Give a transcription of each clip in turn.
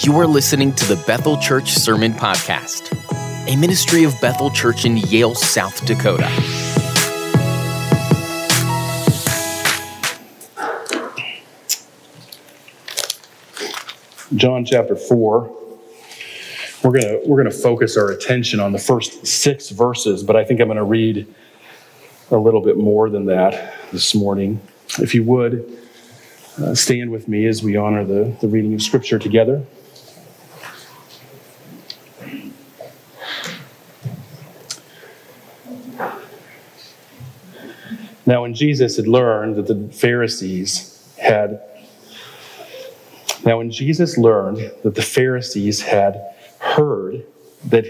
You are listening to the Bethel Church Sermon Podcast, a ministry of Bethel Church in Yale, South Dakota. John chapter 4. We're going to we're going to focus our attention on the first 6 verses, but I think I'm going to read a little bit more than that this morning. If you would uh, stand with me as we honor the, the reading of scripture together. Now, when Jesus had learned that the Pharisees had now, when Jesus learned that the Pharisees had heard that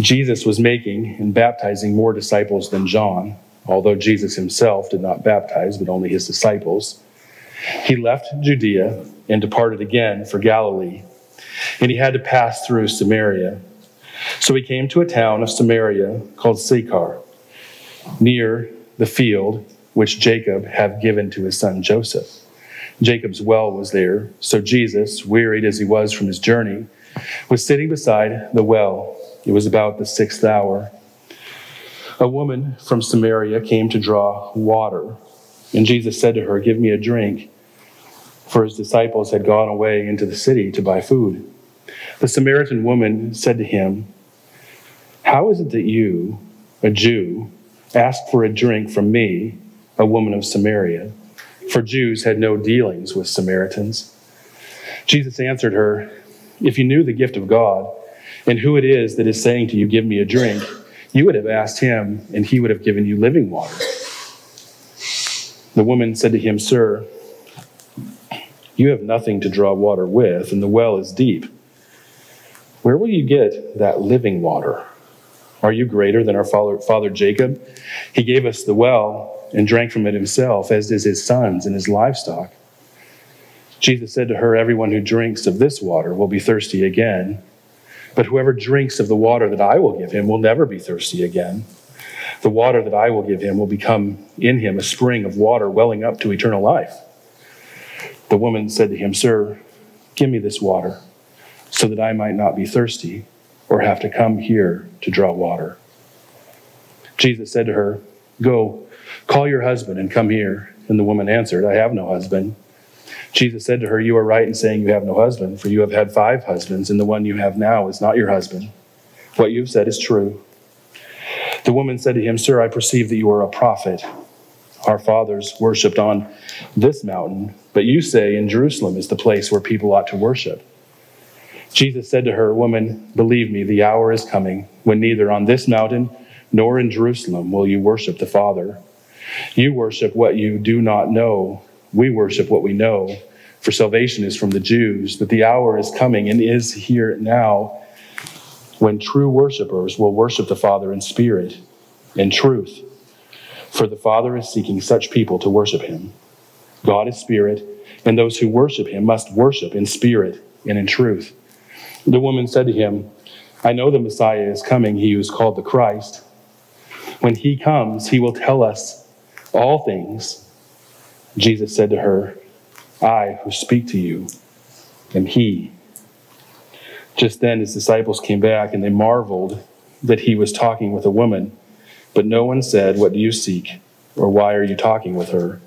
Jesus was making and baptizing more disciples than John, although Jesus himself did not baptize, but only his disciples, he left Judea and departed again for Galilee. And he had to pass through Samaria. So he came to a town of Samaria called Sychar, near the field which Jacob had given to his son Joseph. Jacob's well was there, so Jesus, wearied as he was from his journey, was sitting beside the well. It was about the sixth hour. A woman from Samaria came to draw water, and Jesus said to her, Give me a drink, for his disciples had gone away into the city to buy food. The Samaritan woman said to him, How is it that you, a Jew, ask for a drink from me, a woman of Samaria? for Jews had no dealings with Samaritans. Jesus answered her, If you knew the gift of God and who it is that is saying to you, Give me a drink, you would have asked him, and he would have given you living water. The woman said to him, Sir, you have nothing to draw water with, and the well is deep. Where will you get that living water? Are you greater than our father, father Jacob? He gave us the well and drank from it himself, as did his sons and his livestock. Jesus said to her, Everyone who drinks of this water will be thirsty again, but whoever drinks of the water that I will give him will never be thirsty again. The water that I will give him will become in him a spring of water welling up to eternal life. The woman said to him, Sir, give me this water, so that I might not be thirsty or have to come here to draw water. Jesus said to her, Go Call your husband and come here. And the woman answered, I have no husband. Jesus said to her, You are right in saying you have no husband, for you have had five husbands, and the one you have now is not your husband. What you have said is true. The woman said to him, Sir, I perceive that you are a prophet. Our fathers worshipped on this mountain, but you say in Jerusalem is the place where people ought to worship. Jesus said to her, Woman, believe me, the hour is coming when neither on this mountain nor in Jerusalem will you worship the Father. You worship what you do not know. We worship what we know. For salvation is from the Jews, but the hour is coming and is here now when true worshipers will worship the Father in spirit and truth. For the Father is seeking such people to worship him. God is spirit, and those who worship him must worship in spirit and in truth. The woman said to him, I know the Messiah is coming, he who is called the Christ. When he comes, he will tell us all things, Jesus said to her, I who speak to you am he. Just then his disciples came back and they marveled that he was talking with a woman. But no one said, What do you seek? or Why are you talking with her?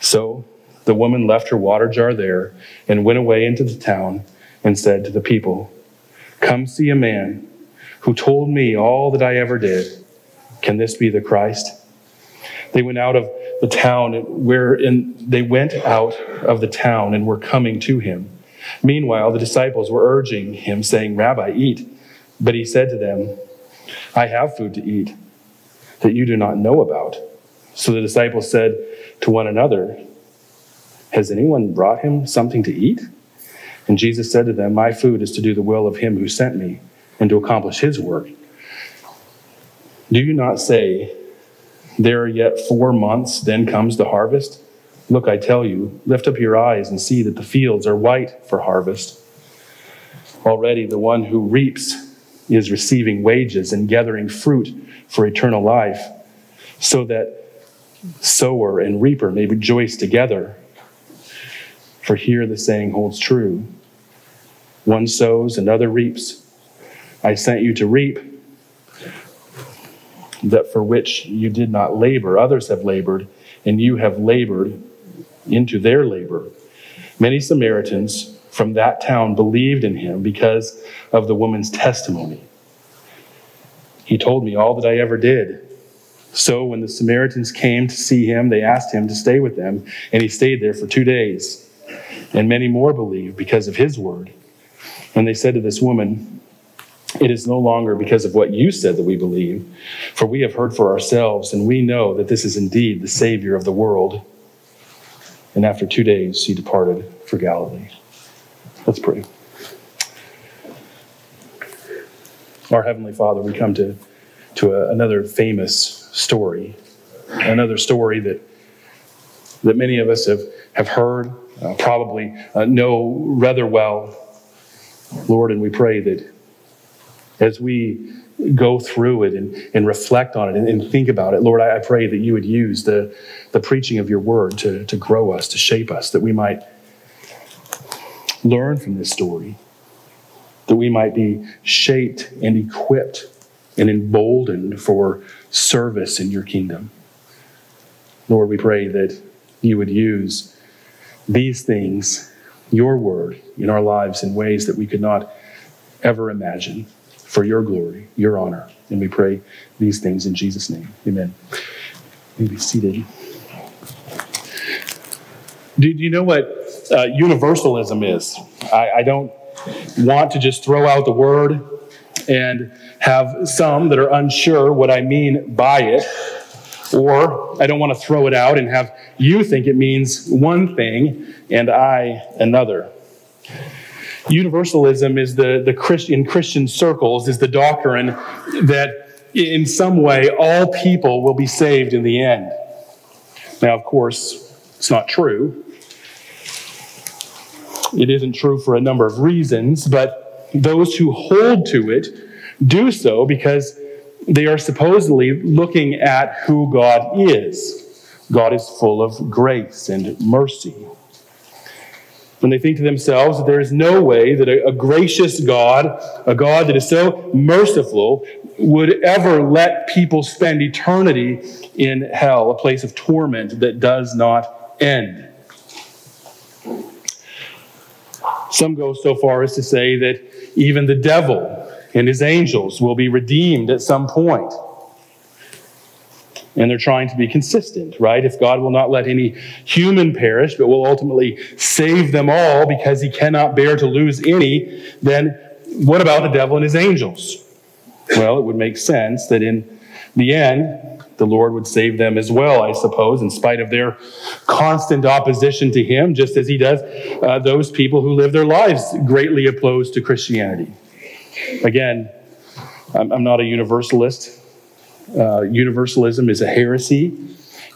So the woman left her water jar there and went away into the town and said to the people, Come see a man who told me all that I ever did. Can this be the Christ? They went out of the town where in, they went out of the town and were coming to him. Meanwhile, the disciples were urging him, saying, Rabbi, eat. But he said to them, I have food to eat that you do not know about. So the disciples said to one another, Has anyone brought him something to eat? And Jesus said to them, My food is to do the will of him who sent me and to accomplish his work. Do you not say, there are yet four months, then comes the harvest. Look, I tell you, lift up your eyes and see that the fields are white for harvest. Already the one who reaps is receiving wages and gathering fruit for eternal life, so that sower and reaper may rejoice together. For here the saying holds true One sows, and another reaps. I sent you to reap that for which you did not labor. Others have labored, and you have labored into their labor. Many Samaritans from that town believed in him because of the woman's testimony. He told me all that I ever did. So when the Samaritans came to see him, they asked him to stay with them, and he stayed there for two days. And many more believed because of his word. And they said to this woman, It is no longer because of what you said that we believe, for we have heard for ourselves, and we know that this is indeed the Savior of the world. And after two days, he departed for Galilee. Let's pray. Our Heavenly Father, we come to, to a, another famous story, another story that, that many of us have, have heard, uh, probably uh, know rather well. Lord, and we pray that as we go through it and, and reflect on it and, and think about it, Lord, I, I, pray that you would use the, the preaching of your word to, to grow us, to shape us, that we might learn from this story, that we might be shaped and equipped and emboldened for service in your kingdom. Lord, we pray that you would use these things, your word, in our lives in ways that we could not ever imagine for your glory, your honor. And we pray these things in Jesus' name. Amen. You be seated. Do, do you know what uh, universalism is? I, I don't want to just throw out the word and have some that are unsure what I mean by it. Or I don't want to throw it out and have you think it means one thing and I another. Universalism is the, the Christian, in Christian circles is the doctrine that in some way all people will be saved in the end. Now, of course, it's not true. It isn't true for a number of reasons, but those who hold to it do so because they are supposedly looking at who God is. God is full of grace and mercy when they think to themselves that there is no way that a, a, gracious God, a God that is so merciful, would ever let people spend eternity in hell, a place of torment that does not end. Some go so far as to say that even the devil and his angels will be redeemed at some point and they're trying to be consistent, right? If God will not let any human perish, but will ultimately save them all because he cannot bear to lose any, then what about the devil and his angels? Well, it would make sense that in the end, the Lord would save them as well, I suppose, in spite of their constant opposition to him, just as he does uh, those people who live their lives greatly opposed to Christianity. Again, I'm, I'm not a universalist. Uh, universalism is a heresy.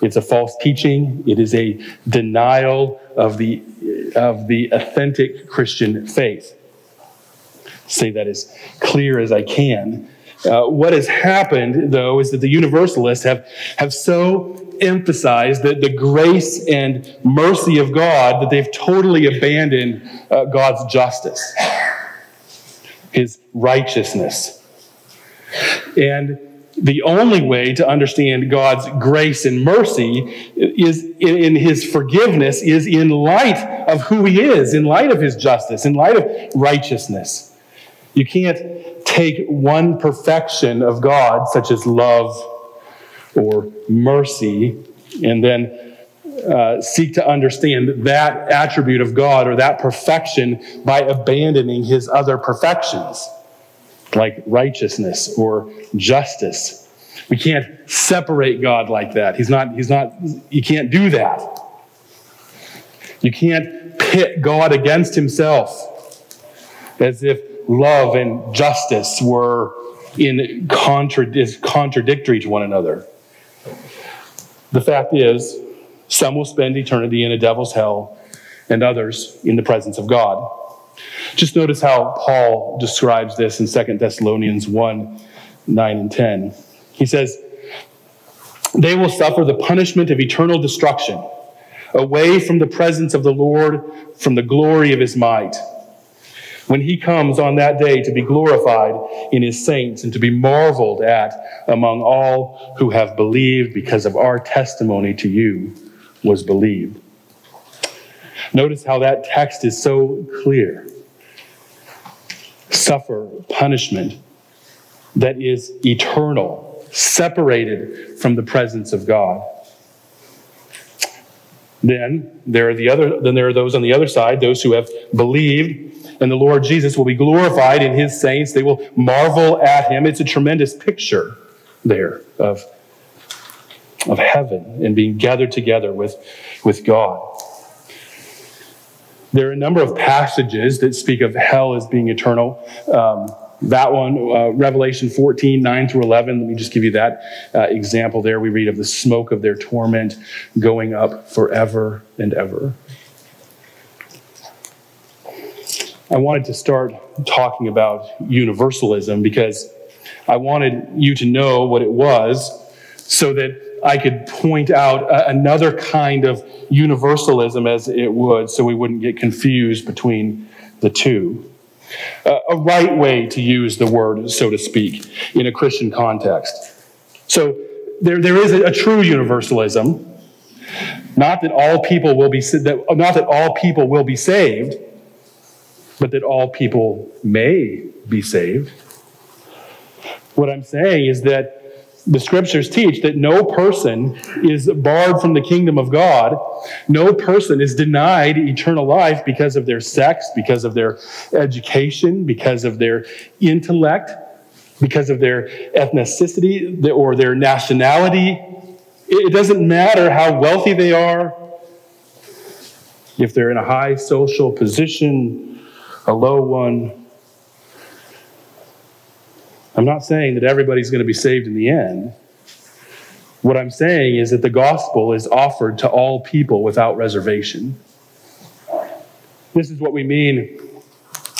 It's a false teaching. It is a denial of the, of the authentic Christian faith. Say that as clear as I can. Uh, what has happened, though, is that the universalists have, have so emphasized the, the grace and mercy of God that they've totally abandoned uh, God's justice, his righteousness. And the only way to understand God's grace and mercy is in his forgiveness is in light of who he is, in light of his justice, in light of righteousness. You can't take one perfection of God, such as love or mercy, and then uh, seek to understand that attribute of God or that perfection by abandoning his other perfections like righteousness or justice. We can't separate God like that. He's not, he's not, you can't do that. You can't pit God against himself as if love and justice were in contra- contradictory to one another. The fact is, some will spend eternity in a devil's hell, and others in the presence of God. Just notice how Paul describes this in 2 Thessalonians 1 9 and 10. He says, They will suffer the punishment of eternal destruction, away from the presence of the Lord, from the glory of his might. when he comes on that day to be glorified in his saints and to be marveled at among all who have believed because of our testimony to you was believed. Notice how that text is so clear. Suffer punishment that is eternal, separated from the presence of God. Then there are the other then there are those on the other side, those who have believed and the Lord Jesus will be glorified in his saints. They will marvel at him. It's a tremendous picture there of, of heaven and being gathered together with, with God. There are a number of passages that speak of hell as being eternal. Um, that one, uh, Revelation 14, 9 through 11, let me just give you that uh, example there. We read of the smoke of their torment going up forever and ever. I wanted to start talking about universalism because I wanted you to know what it was so that I could point out a, another kind of universalism as it would so we wouldn't get confused between the two. Uh, a right way to use the word, so to speak, in a Christian context. So there, there is a, a true universalism. Not that all people will be that, not that all people will be saved, but that all people may be saved. What I'm saying is that the scriptures teach that no person is barred from the kingdom of God. No person is denied eternal life because of their sex, because of their education, because of their intellect, because of their ethnicity or their nationality. It doesn't matter how wealthy they are, if they're in a high social position, a low one. I'm not saying that everybody's going to be saved in the end. What I'm saying is that the gospel is offered to all people without reservation. This is what we mean.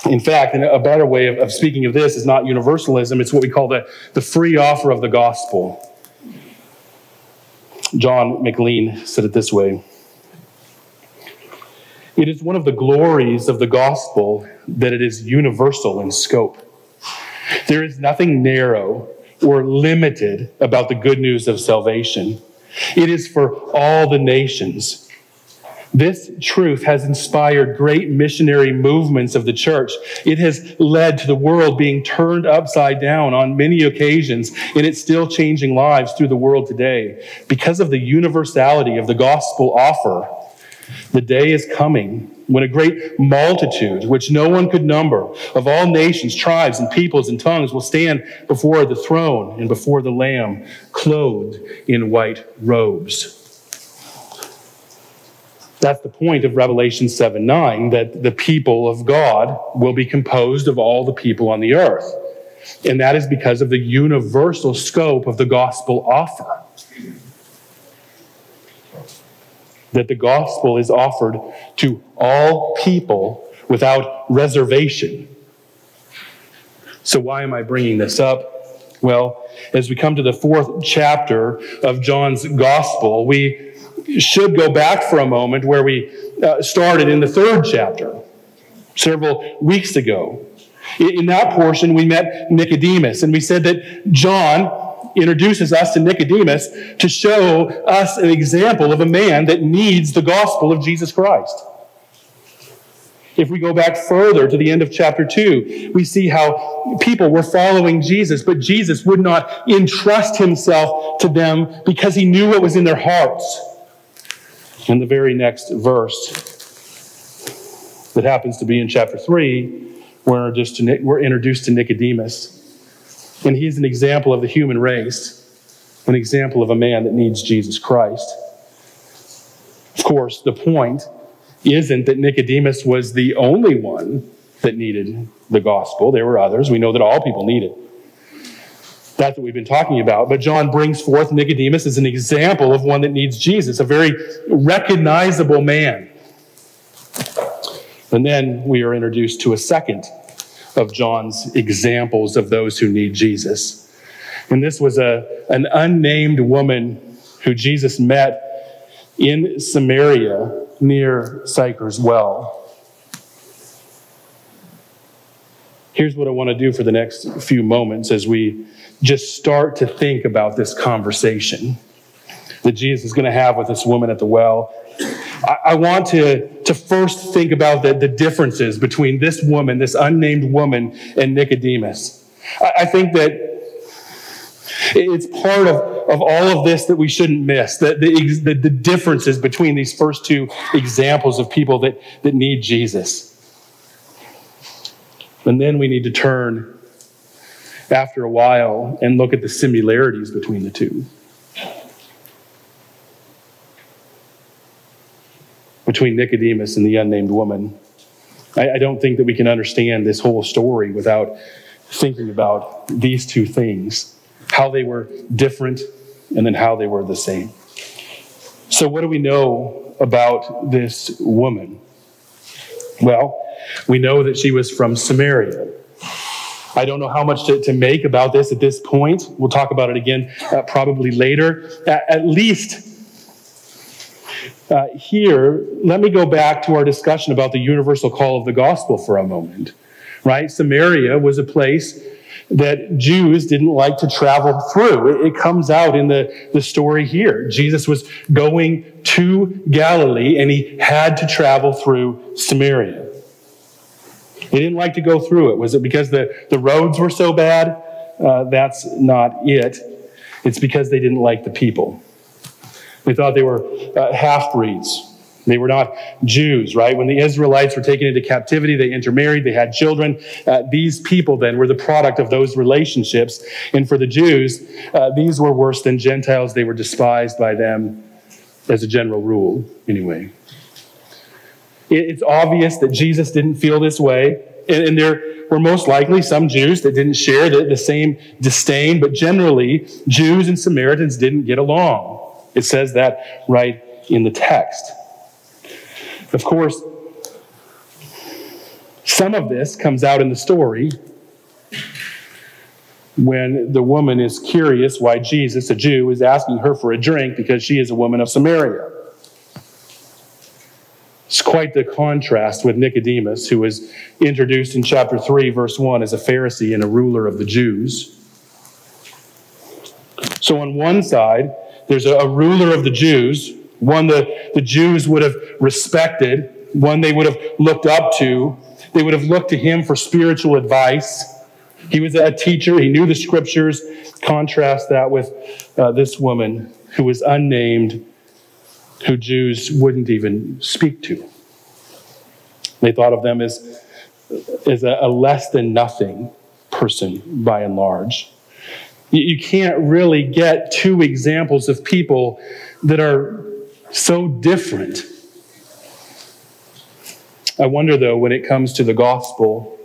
In fact, and a better way of, of speaking of this is not universalism, it's what we call the, the free offer of the gospel. John McLean said it this way it is one of the glories of the gospel that it is universal in scope. There is nothing narrow or limited about the good news of salvation. It is for all the nations. This truth has inspired great missionary movements of the church. It has led to the world being turned upside down on many occasions, and it's still changing lives through the world today because of the universality of the gospel offer the day is coming when a great multitude, which no one could number, of all nations, tribes, and peoples and tongues will stand before the throne and before the Lamb, clothed in white robes. That's the point of Revelation 7 9, that the people of God will be composed of all the people on the earth. And that is because of the universal scope of the gospel offer. That the gospel is offered to all people without reservation. So, why am I bringing this up? Well, as we come to the fourth chapter of John's gospel, we should go back for a moment where we uh, started in the third chapter several weeks ago. In that portion, we met Nicodemus, and we said that John introduces us to Nicodemus to show us an example of a man that needs the gospel of Jesus Christ. If we go back further to the end of chapter 2, we see how people were following Jesus, but Jesus would not entrust himself to them because he knew what was in their hearts. In the very next verse, that happens to be in chapter 3, we're introduced to, we're introduced to Nicodemus. And he's an example of the human race, an example of a man that needs Jesus Christ. Of course, the point isn't that Nicodemus was the only one that needed the gospel. There were others. We know that all people need it. That's what we've been talking about. But John brings forth Nicodemus as an example of one that needs Jesus, a very recognizable man. And then we are introduced to a second of John's examples of those who need Jesus. And this was a, an unnamed woman who Jesus met in Samaria near Sychar's well. Here's what I want to do for the next few moments as we just start to think about this conversation that Jesus is going to have with this woman at the well. I, want to, to first think about the, the differences between this woman, this unnamed woman, and Nicodemus. I, I think that it's part of, of all of this that we shouldn't miss the, the, the, differences between these first two examples of people that, that need Jesus. And then we need to turn after a while and look at the similarities between the two. Between Nicodemus and the unnamed woman. I, I don't think that we can understand this whole story without thinking about these two things how they were different and then how they were the same. So, what do we know about this woman? Well, we know that she was from Samaria. I don't know how much to, to make about this at this point. We'll talk about it again uh, probably later. At, at least uh, here, let me go back to our discussion about the universal call of the gospel for a moment. Right? Samaria was a place that Jews didn't like to travel through. It, comes out in the, the story here. Jesus was going to Galilee and he had to travel through Samaria. They didn't like to go through it. Was it because the, the roads were so bad? Uh, that's not it. It's because they didn't like the people. They thought they were uh, half breeds. They were not Jews, right? When the Israelites were taken into captivity, they intermarried, they had children. Uh, these people then were the product of those relationships. And for the Jews, uh, these were worse than Gentiles. They were despised by them as a general rule, anyway. It's obvious that Jesus didn't feel this way. And, and there were most likely some Jews that didn't share the, the same disdain, but generally, Jews and Samaritans didn't get along. It says that right in the text. Of course, some of this comes out in the story when the woman is curious why Jesus, a Jew, is asking her for a drink because she is a woman of Samaria. It's quite the contrast with Nicodemus, who was introduced in chapter 3, verse 1, as a Pharisee and a ruler of the Jews. So, on one side, there's a, ruler of the Jews one that the Jews would have respected, one they would have looked up to. They would have looked to him for spiritual advice. He was a teacher, he knew the scriptures. Contrast that with uh, this woman who was unnamed, who Jews wouldn't even speak to. They thought of them as, as a, a less than nothing person by and large. You, can't really get two examples of people that are so different. I wonder, though, when it comes to the gospel,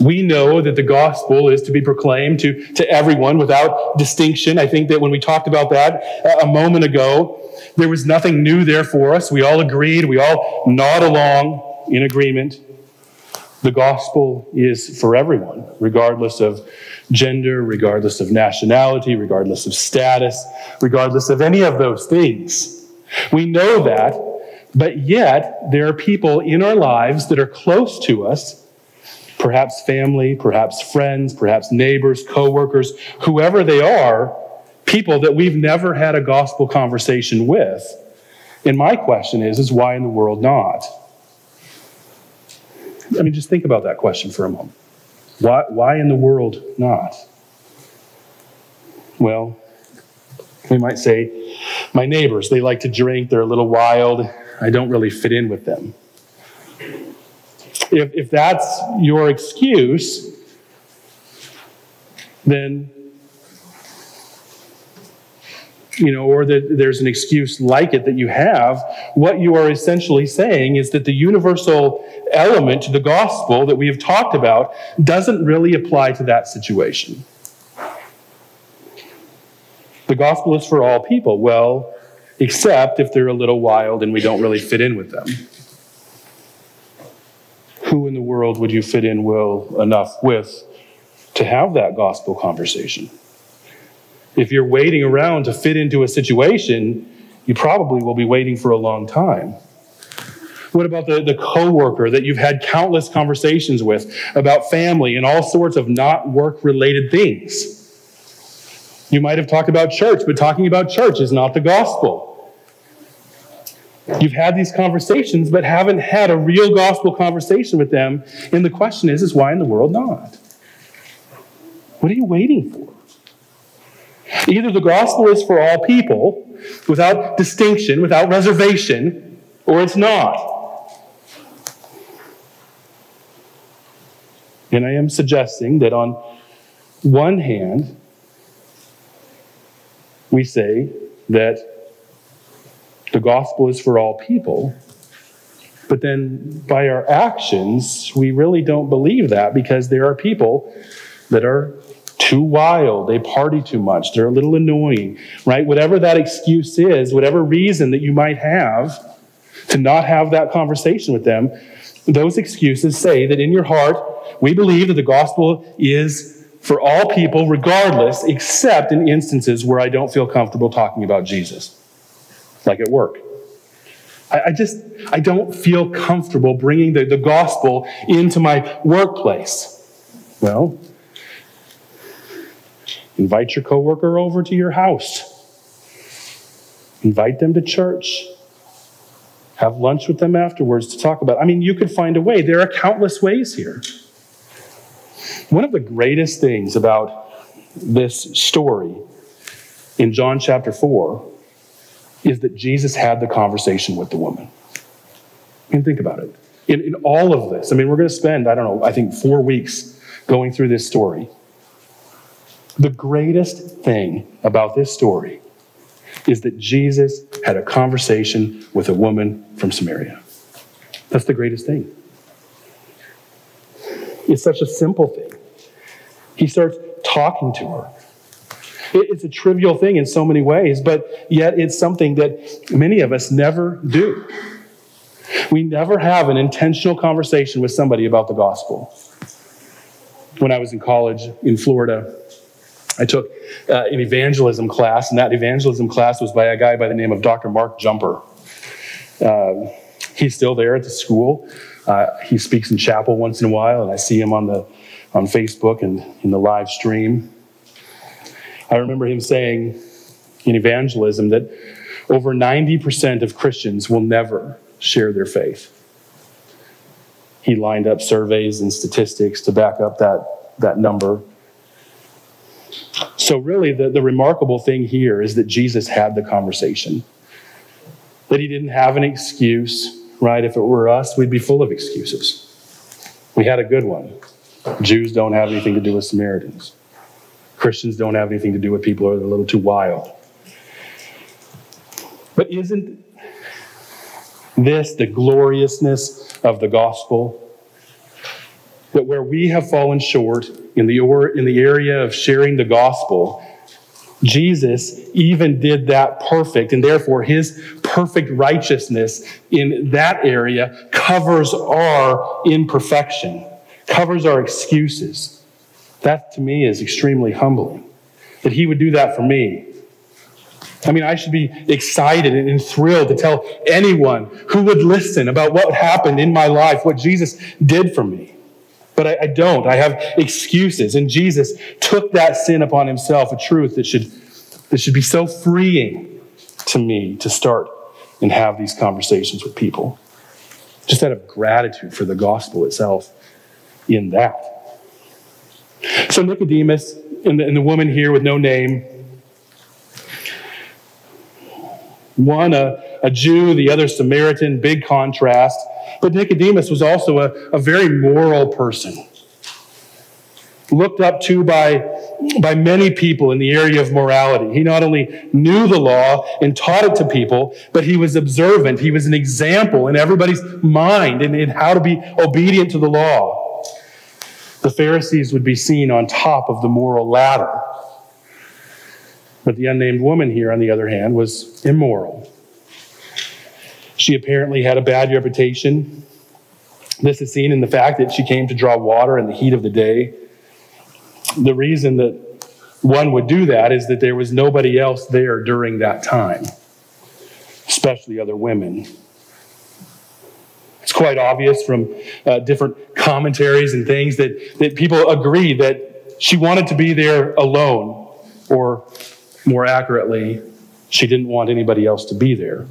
we know that the gospel is to be proclaimed to, to everyone without distinction. I think that when we talked about that uh, a moment ago, there was nothing new there for us. We all agreed, we all nod along in agreement. The gospel is for everyone, regardless of gender, regardless of nationality, regardless of status, regardless of any of those things. We know that, but yet there are people in our lives that are close to us, perhaps family, perhaps friends, perhaps neighbors, coworkers, whoever they are, people that we've never had a gospel conversation with. And my question is, is why in the world not? I mean, just think about that question for a moment. Why, why in the world not? Well, we might say, my neighbors, they like to drink, they're a little wild, I don't really fit in with them. If, if that's your excuse, then, you know, or that there's an excuse like it that you have, what you are essentially saying is that the universal element to the gospel that we have talked about doesn't really apply to that situation. The gospel is for all people. Well, except if they're a little wild and we don't really fit in with them. Who in the world would you fit in well enough with to have that gospel conversation? If you're waiting around to fit into a situation, you probably will be waiting for a long time. What about the, the coworker that you've had countless conversations with about family and all sorts of not work related things? You might have talked about church, but talking about church is not the gospel. You've had these conversations, but haven't had a real gospel conversation with them. And the question is, is why in the world not? What are you waiting for? Either the gospel is for all people, without distinction, without reservation, or it's not. And I am suggesting that on one hand, we say that the gospel is for all people, but then by our actions, we really don't believe that because there are people that are too wild, they party too much, they're a little annoying, right? Whatever that excuse is, whatever reason that you might have to not have that conversation with them, those excuses say that in your heart, we believe that the gospel is for all people, regardless, except in instances where I don't feel comfortable talking about Jesus, like at work. I, just, I don't feel comfortable bringing the, the gospel into my workplace. Well, invite your coworker over to your house. Invite them to church. Have lunch with them afterwards to talk about. I mean, you could find a way. There are countless ways here. One of the greatest things about this story in John chapter 4 is that Jesus had the conversation with the woman. And think about it. In, in all of this, I mean, we're going to spend, I don't know, I think four weeks going through this story. The greatest thing about this story is that Jesus had a conversation with a woman from Samaria. That's the greatest thing. It's such a simple thing. He starts talking to her. It's a trivial thing in so many ways, but yet it's something that many of us never do. We never have an intentional conversation with somebody about the gospel. When I was in college in Florida, I took uh, an evangelism class, and that evangelism class was by a guy by the name of Dr. Mark Jumper. Uh, he's still there at the school. Uh, he speaks in chapel once in a while, and I see him on the on Facebook and in the live stream. I remember him saying in evangelism that over 90% of Christians will never share their faith. He lined up surveys and statistics to back up that, that number. So, really, the, the remarkable thing here is that Jesus had the conversation. That he didn't have an excuse, right? If it were us, we'd be full of excuses. We had a good one. Jews don't have anything to do with Samaritans. Christians don't have anything to do with people who are a little too wild. But isn't this the gloriousness of the gospel? That where we have fallen short in the, or, in the area of sharing the gospel, Jesus even did that perfect, and therefore his perfect righteousness in that area covers our imperfection covers our excuses. That to me is extremely humbling that he would do that for me. I mean, I should be excited and thrilled to tell anyone who would listen about what happened in my life, what Jesus did for me. But I, I don't. I have excuses. And Jesus took that sin upon himself, a truth that should, that should be so freeing to me to start and have these conversations with people. Just out of gratitude for the gospel itself in that. So Nicodemus and the, and the woman here with no name, one a, a Jew, the other Samaritan, big contrast. But Nicodemus was also a, a very moral person, looked up to by by many people in the area of morality. He not only knew the law and taught it to people, but he was observant. He was an example in everybody's mind in, in how to be obedient to the law. The Pharisees would be seen on top of the moral ladder. But the unnamed woman here, on the other hand, was immoral. She apparently had a bad reputation. This is seen in the fact that she came to draw water in the heat of the day. The reason that one would do that is that there was nobody else there during that time, especially other women. It's quite obvious from uh, different commentaries and things that, that people agree that she wanted to be there alone, or more accurately, she didn't want anybody else to be there.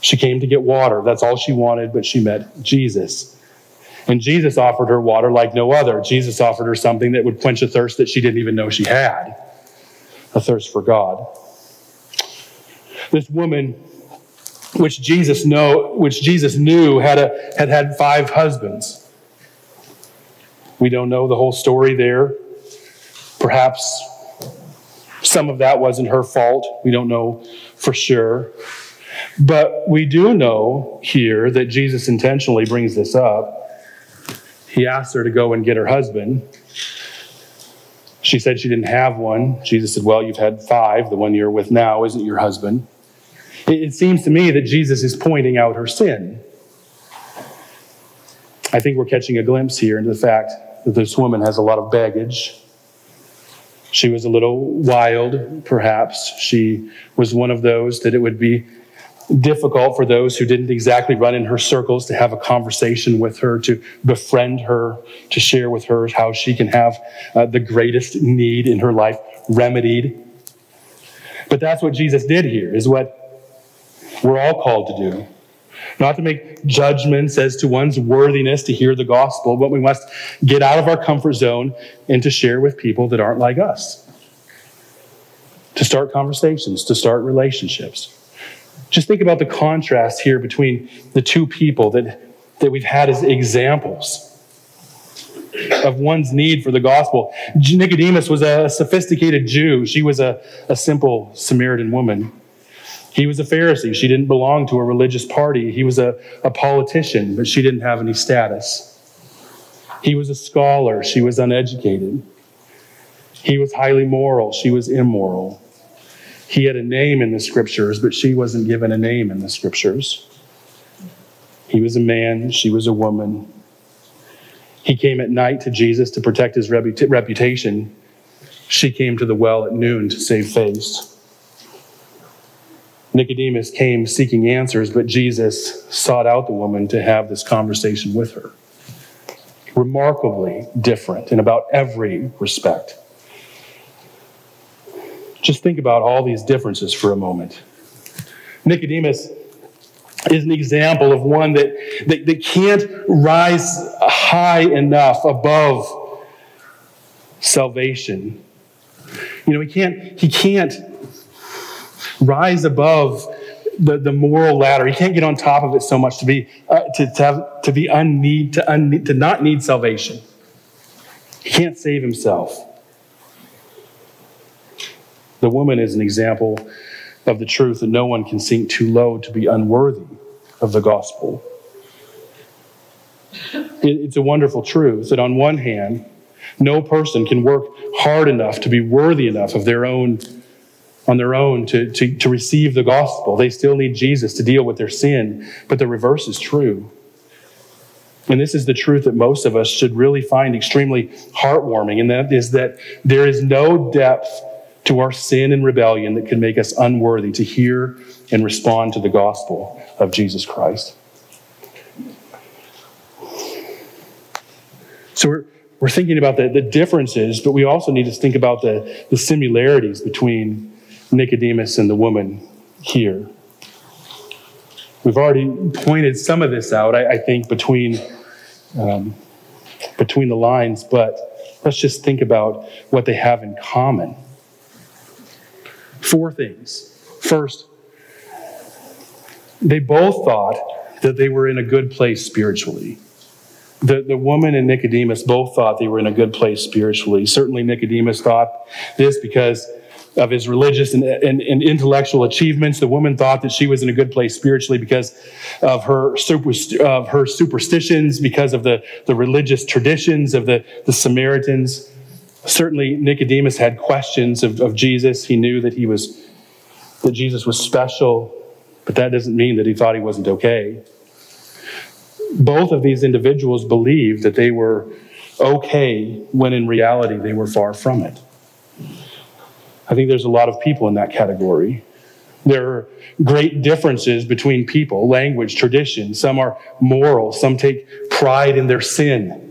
She came to get water. That's all she wanted, but she met Jesus. And Jesus offered her water like no other. Jesus offered her something that would quench a thirst that she didn't even know she had a thirst for God. This woman, which Jesus know, which Jesus knew had a, had had five husbands. We don't know the whole story there. Perhaps some of that wasn't her fault. We don't know for sure. But we do know here that Jesus intentionally brings this up. He asked her to go and get her husband. She said she didn't have one. Jesus said, Well, you've had five. The one you're with now isn't your husband. It seems to me that Jesus is pointing out her sin. I think we're catching a glimpse here into the fact that this woman has a lot of baggage. She was a little wild, perhaps. She was one of those that it would be difficult for those who didn't exactly run in her circles to have a conversation with her, to befriend her, to share with her how she can have uh, the greatest need in her life remedied. But that's what Jesus did here, is what we're all called to do. Not to make judgments as to one's worthiness to hear the gospel, but we must get out of our comfort zone and to share with people that aren't like us. To start conversations, to start relationships. Just think about the contrast here between the two people that, that we've had as examples of one's need for the gospel. Nicodemus was a sophisticated Jew, she was a, a simple Samaritan woman. He was a Pharisee. She didn't belong to a religious party. He was a, a politician, but she didn't have any status. He was a scholar. She was uneducated. He was highly moral. She was immoral. He had a name in the scriptures, but she wasn't given a name in the scriptures. He was a man, she was a woman. He came at night to Jesus to protect his reputation. She came to the well at noon to save face. Nicodemus came seeking answers, but Jesus sought out the woman to have this conversation with her. Remarkably different in about every respect. Just think about all these differences for a moment. Nicodemus is an example of one that, that, that can't rise high enough above salvation. You know, he can't, he can't rise above the, the moral ladder. He can't get on top of it so much to be uh, to, to, have, to be unneed to, unneed, to not need salvation. He can't save himself. The woman is an example of the truth that no one can sink too low to be unworthy of the gospel. It's a wonderful truth that, on one hand, no person can work hard enough to be worthy enough of their own on their own to, to, to receive the gospel. They still need Jesus to deal with their sin, but the reverse is true. And this is the truth that most of us should really find extremely heartwarming, and that is that there is no depth to our sin and rebellion that can make us unworthy to hear and respond to the gospel of Jesus Christ. So we're, we're thinking about the, the differences, but we also need to think about the, the similarities between Nicodemus and the woman here. We've already pointed some of this out, I, I think, between, um, between the lines, but let's just think about what they have in common. Four things. First, they both thought that they were in a good place spiritually. The, the woman and Nicodemus both thought they were in a good place spiritually. Certainly, Nicodemus thought this because of his religious and, and, and, intellectual achievements. The woman thought that she was in a good place spiritually because of her, super, of her superstitions, because of the, the religious traditions of the, the Samaritans. Certainly, Nicodemus had questions of, of Jesus. He knew that he was that Jesus was special, but that doesn't mean that he thought he wasn't okay. Both of these individuals believed that they were okay when in reality they were far from it. I think there's a lot of people in that category. There are great differences between people, language, tradition. Some are moral, some take pride in their sin.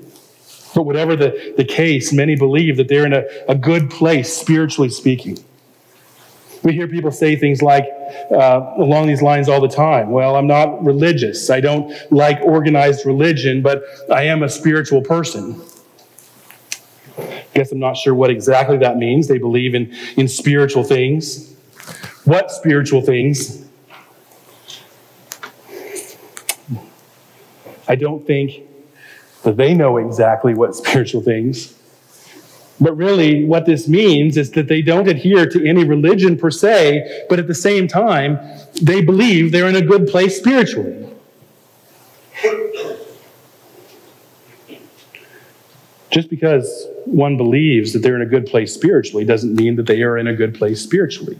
But whatever the, the case, many believe that they're in a, a good place, spiritually speaking. We hear people say things like, uh, along these lines all the time. Well, I'm not religious. I don't like organized religion, but I am a spiritual person. Guess I'm not sure what exactly that means. They believe in, in spiritual things. What spiritual things? I don't think that they know exactly what spiritual things. But really, what this means is that they don't adhere to any religion per se, but at the same time, they believe they're in a good place spiritually. Just because one believes that they're in a good place spiritually doesn't mean that they are in a good place spiritually.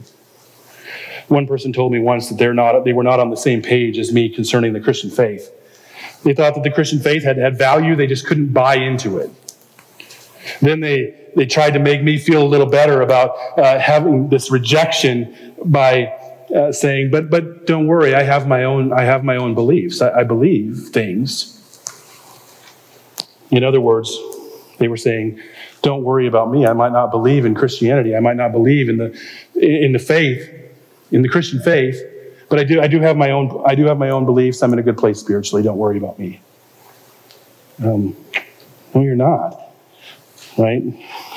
One person told me once that they're not, they were not on the same page as me concerning the Christian faith. They thought that the Christian faith had, had value, they just couldn't buy into it. Then they, they tried to make me feel a little better about uh, having this rejection by uh, saying, but, but don't worry, I have my own, I have my own beliefs. I, I believe things. In other words, they were saying, don't worry about me. I might not believe in Christianity. I might not believe in the, in the faith, in the Christian faith, but I do, I do have my own, I do have my own beliefs. I'm in a good place spiritually. Don't worry about me. Um, no, you're not. Right?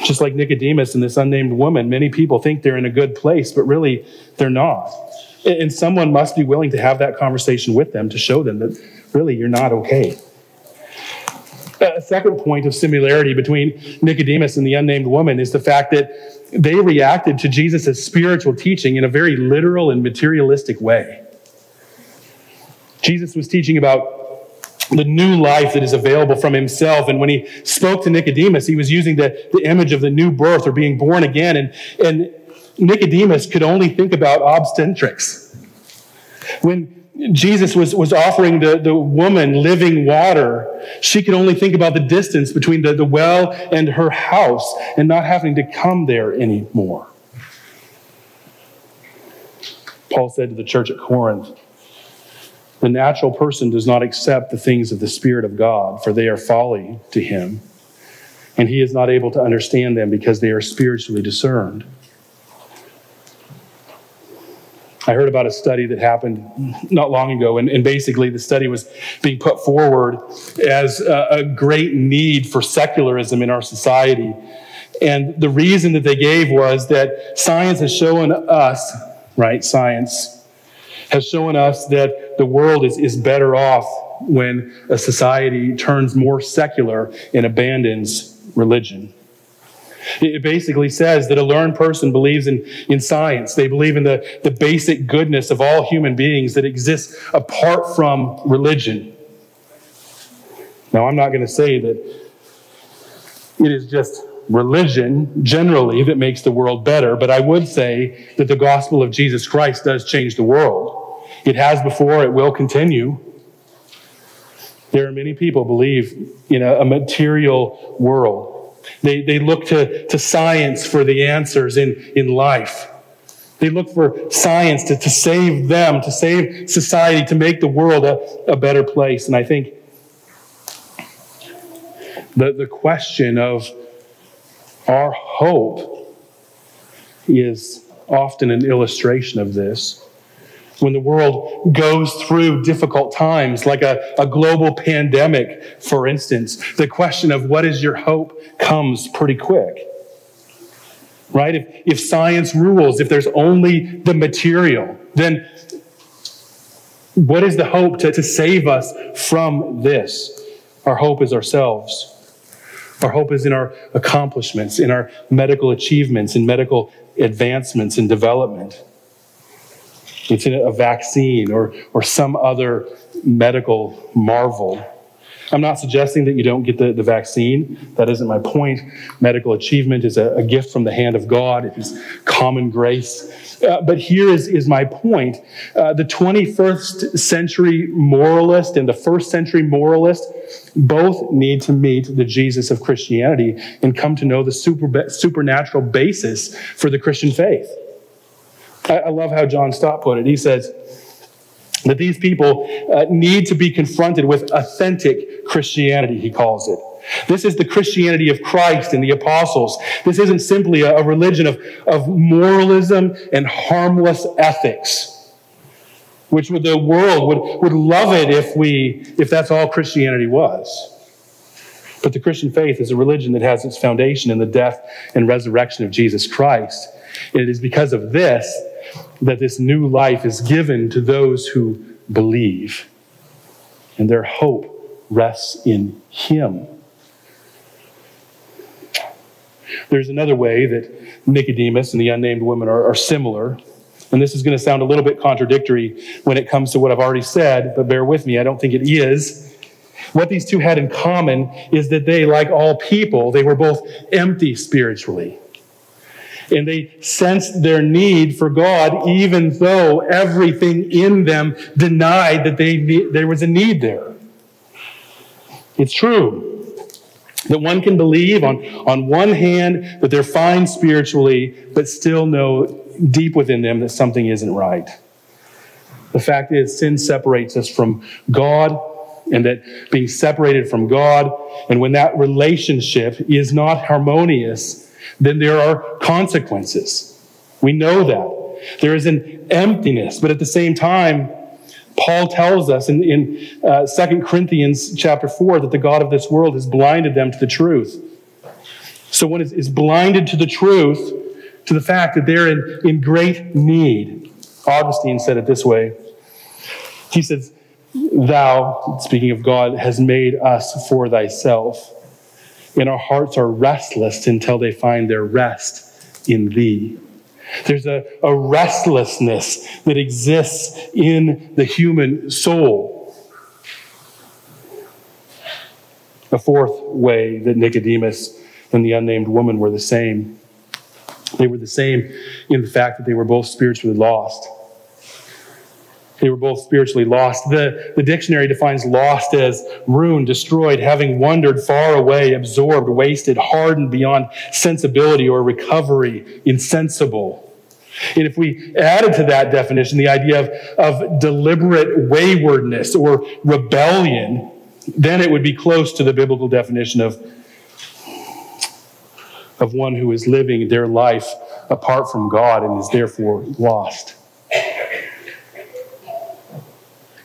Just like Nicodemus and this unnamed woman, many people think they're in a good place, but really they're not. And someone must be willing to have that conversation with them to show them that really you're not okay. A second point of similarity between Nicodemus and the unnamed woman is the fact that they reacted to Jesus' spiritual teaching in a very literal and materialistic way. Jesus was teaching about the new life that is available from himself. And when he spoke to Nicodemus, he was using the, the image of the new birth or being born again. And, and Nicodemus could only think about obstetrics. When Jesus was, was offering the, the woman living water, she could only think about the distance between the, the well and her house and not having to come there anymore. Paul said to the church at Corinth, the natural person does not accept the things of the Spirit of God, for they are folly to him, and he is not able to understand them because they are spiritually discerned. I heard about a study that happened not long ago, and, and basically the study was being put forward as a, a great need for secularism in our society. And the reason that they gave was that science has shown us, right, science has shown us that the world is, is better off when a society turns more secular and abandons religion. It basically says that a learned person believes in, in science. They believe in the, the basic goodness of all human beings that exists apart from religion. Now, I'm not going to say that it is just religion generally that makes the world better, but I would say that the gospel of Jesus Christ does change the world. It has before, it will continue. There are many people believe in a, a material world they, they look to, to science for the answers in, in life. They look for science to, to save them, to save society, to make the world a, a better place. And I think the, the question of our hope is often an illustration of this when the world goes through difficult times, like a, a global pandemic, for instance, the question of what is your hope comes pretty quick. Right? If, if science rules, if there's only the material, then what is the hope to, to save us from this? Our hope is ourselves. Our hope is in our accomplishments, in our medical achievements, in medical advancements and development. It's a vaccine or, or some other medical marvel. I'm not suggesting that you don't get the, the vaccine. That isn't my point. Medical achievement is a, a gift from the hand of God, it is common grace. Uh, but here is, is my point. Uh, the 21st century moralist and the first century moralist both need to meet the Jesus of Christianity and come to know the super, supernatural basis for the Christian faith. I, I love how John Stott put it. He says that these people uh, need to be confronted with authentic Christianity, he calls it. This is the Christianity of Christ and the apostles. This isn't simply a, a religion of, of moralism and harmless ethics, which the world would, would love it if we, if that's all Christianity was. But the Christian faith is a religion that has its foundation in the death and resurrection of Jesus Christ. And it is because of this that this new life is given to those who believe. And their hope rests in Him. There's another way that Nicodemus and the unnamed woman are, are similar. And this is going to sound a little bit contradictory when it comes to what I've already said, but bear with me, I don't think it is. What these two had in common is that they, like all people, they were both empty spiritually. And they sensed their need for God, even though everything in them denied that they, there was a need there. It's true that one can believe on, on one hand that they're fine spiritually, but still know deep within them that something isn't right. The fact is, sin separates us from God and that being separated from God, and when that relationship is not harmonious, then there are consequences. We know that. There is an emptiness, but at the same time, Paul tells us in, in uh, 2 Corinthians chapter 4 that the God of this world has blinded them to the truth. So one is, is blinded to the truth, to the fact that they're in, in great need. Augustine said it this way. He says, Thou, speaking of God, has made us for thyself, and our hearts are restless until they find their rest in thee. There's a, a restlessness that exists in the human soul. A fourth way that Nicodemus and the unnamed woman were the same. They were the same in the fact that they were both spiritually lost. They were both spiritually lost. The, the dictionary defines lost as ruined, destroyed, having wandered far away, absorbed, wasted, hardened beyond sensibility or recovery, insensible. And if we added to that definition the idea of, of deliberate waywardness or rebellion, then it would be close to the biblical definition of, of one who is living their life apart from God and is therefore lost.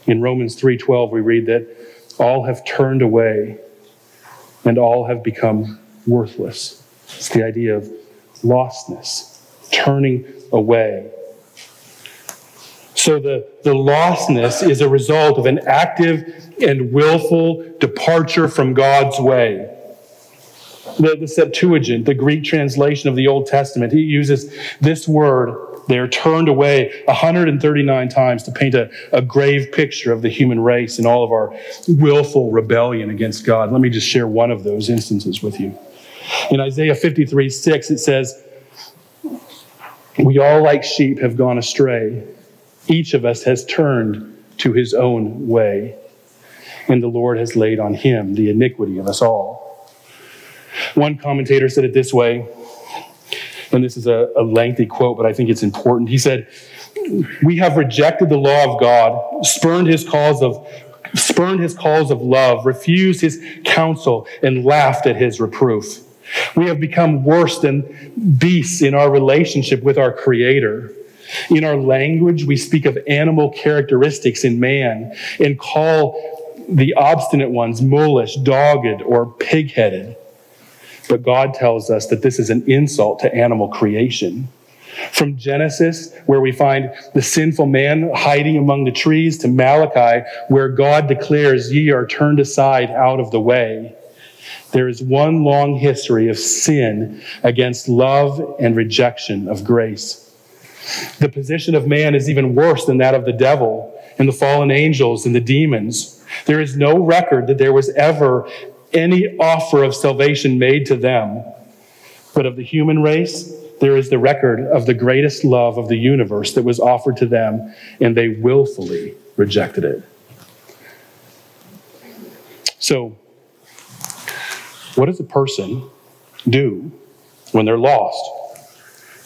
In Romans 3:12 we read that all have turned away and all have become worthless. It's the idea of lostness, turning away. So the, the lostness is a result of an active and willful departure from God's way. The, the Septuagint, the Greek translation of the Old Testament, he uses this word they're turned away 139 times to paint a, a grave picture of the human race and all of our willful rebellion against God. Let me just share one of those instances with you. In Isaiah 53 6, it says, We all, like sheep, have gone astray. Each of us has turned to his own way, and the Lord has laid on him the iniquity of us all. One commentator said it this way and this is a, a lengthy quote, but I think it's important. He said, We have rejected the law of God, spurned his calls of spurned his calls of love, refused his counsel, and laughed at his reproof. We have become worse than beasts in our relationship with our Creator. In our language, we speak of animal characteristics in man and call the obstinate ones mulish, dogged, or pig headed. But God tells us that this is an insult to animal creation. From Genesis, where we find the sinful man hiding among the trees, to Malachi, where God declares, Ye are turned aside out of the way. There is one long history of sin against love and rejection of grace. The position of man is even worse than that of the devil and the fallen angels and the demons. There is no record that there was ever any offer of salvation made to them. But of the human race, there is the record of the greatest love of the universe that was offered to them, and they willfully rejected it. So, what does a person do when they're lost?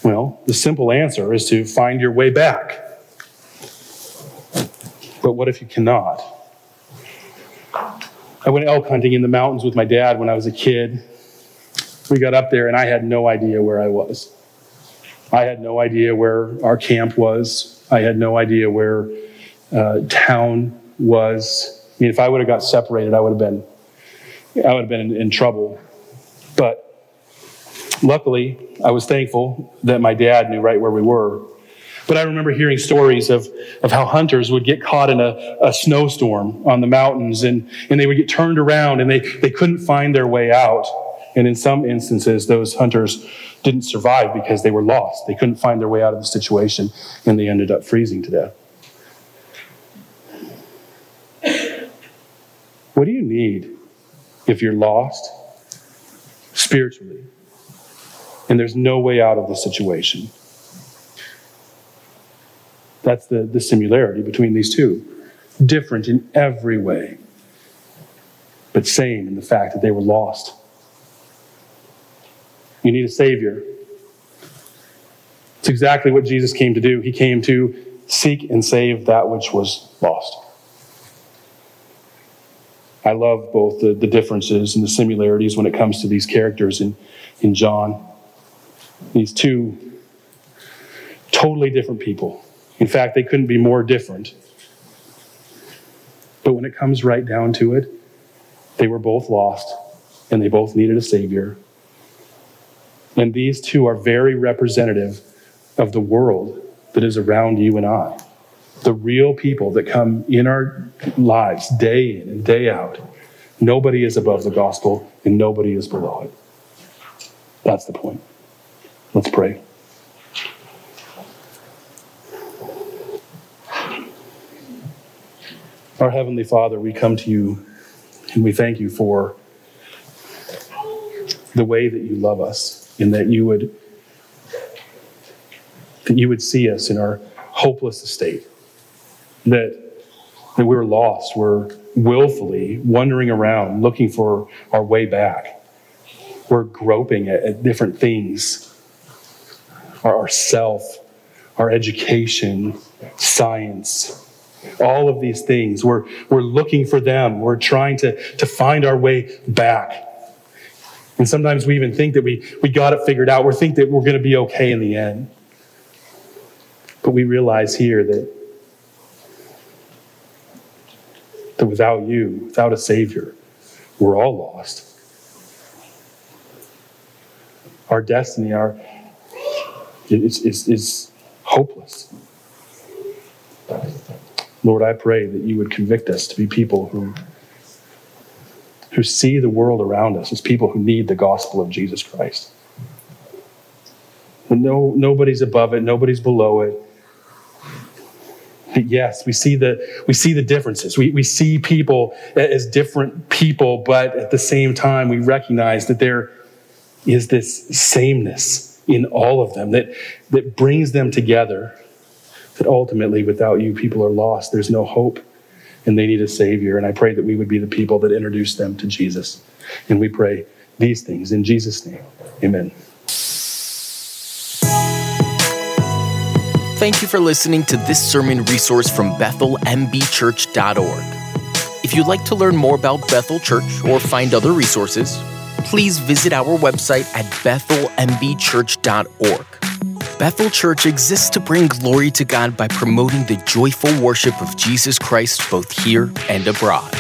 Well, the simple answer is to find your way back. But what if you cannot? I went elk hunting in the mountains with my dad when I was a kid. We got up there and I had no idea where I was. I had no idea where our camp was. I had no idea where uh, town was. I mean, if I would have got separated, I would have been, I would have been in, in trouble. But luckily, I was thankful that my dad knew right where we were. But I remember hearing stories of, of how hunters would get caught in a, a snowstorm on the mountains and, and they would get turned around and they, they couldn't find their way out. And in some instances, those hunters didn't survive because they were lost. They couldn't find their way out of the situation and they ended up freezing to death. What do you need if you're lost spiritually and there's no way out of the situation? That's the, the similarity between these two. Different in every way, but same in the fact that they were lost. You need a Savior. It's exactly what Jesus came to do. He came to seek and save that which was lost. I love both the, the differences and the similarities when it comes to these characters in, in John. These two totally different people. In fact, they couldn't be more different. But when it comes right down to it, they were both lost and they both needed a Savior. And these two are very representative of the world that is around you and I. The real people that come in our lives day in and day out. Nobody is above the gospel and nobody is below it. That's the point. Let's pray. Our Heavenly Father, we come to you and we thank you for the way that you love us and that you would that you would see us in our hopeless estate that that we're lost we're willfully wandering around looking for our way back. We're groping at, at different things. Our, our self our education science all of these things. We're, we're looking for them. We're trying to, to find our way back. And sometimes we even think that we, we got it figured out. We think that we're going to be okay in the end. But we realize here that, that without you, without a Savior, we're all lost. Our destiny our, is, is, is hopeless. Lord, I pray that you would convict us to be people who, who see the world around us as people who need the gospel of Jesus Christ. No, nobody's above it, nobody's below it. But yes, we see the we see the differences. We, we see people as different people, but at the same time, we recognize that there is this sameness in all of them that, that brings them together that ultimately, without you, people are lost. There's no hope, and they need a Savior. And I pray that we would be the people that introduce them to Jesus. And we pray these things in Jesus' name. Amen. Thank you for listening to this sermon resource from BethelMBChurch.org. If you'd like to learn more about Bethel Church or find other resources, please visit our website at BethelMBChurch.org. Bethel Church exists to bring glory to God by promoting the joyful worship of Jesus Christ both here and abroad.